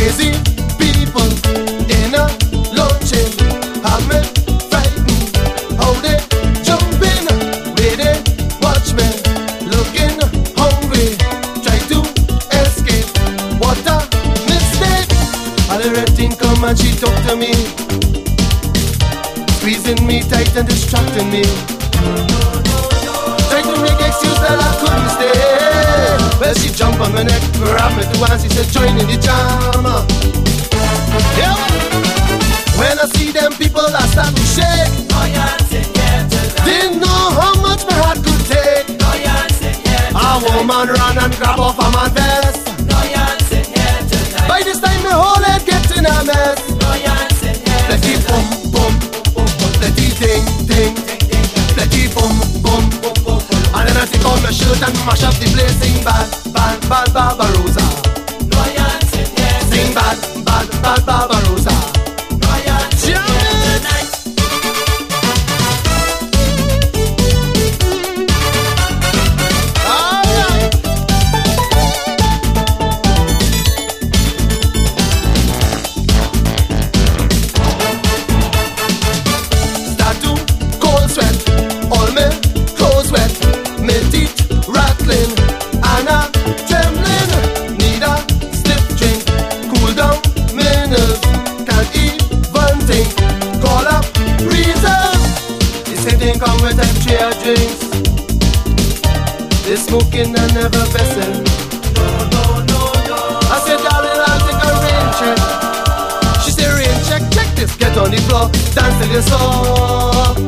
crazy people in a lunches having fighting. How they jumping, watch me looking hungry, try to escape. What a mistake! All the red come and she talk to me, squeezing me tight and distracting me. Trying to make excuse that I couldn't stay. Well, she jump on my neck, grabbed me to and she said, join in the jam. Yeah. When I see them people, I start to shake. Didn't know how much my heart could take. A woman run and grab off a man mash up the place. Sing bad, bad, bad Barbarossa. Drinks. They smoking and never vessel. I said, darling, I'll take a rain check. She said, rain check, check this, get on the floor, dance till you saw.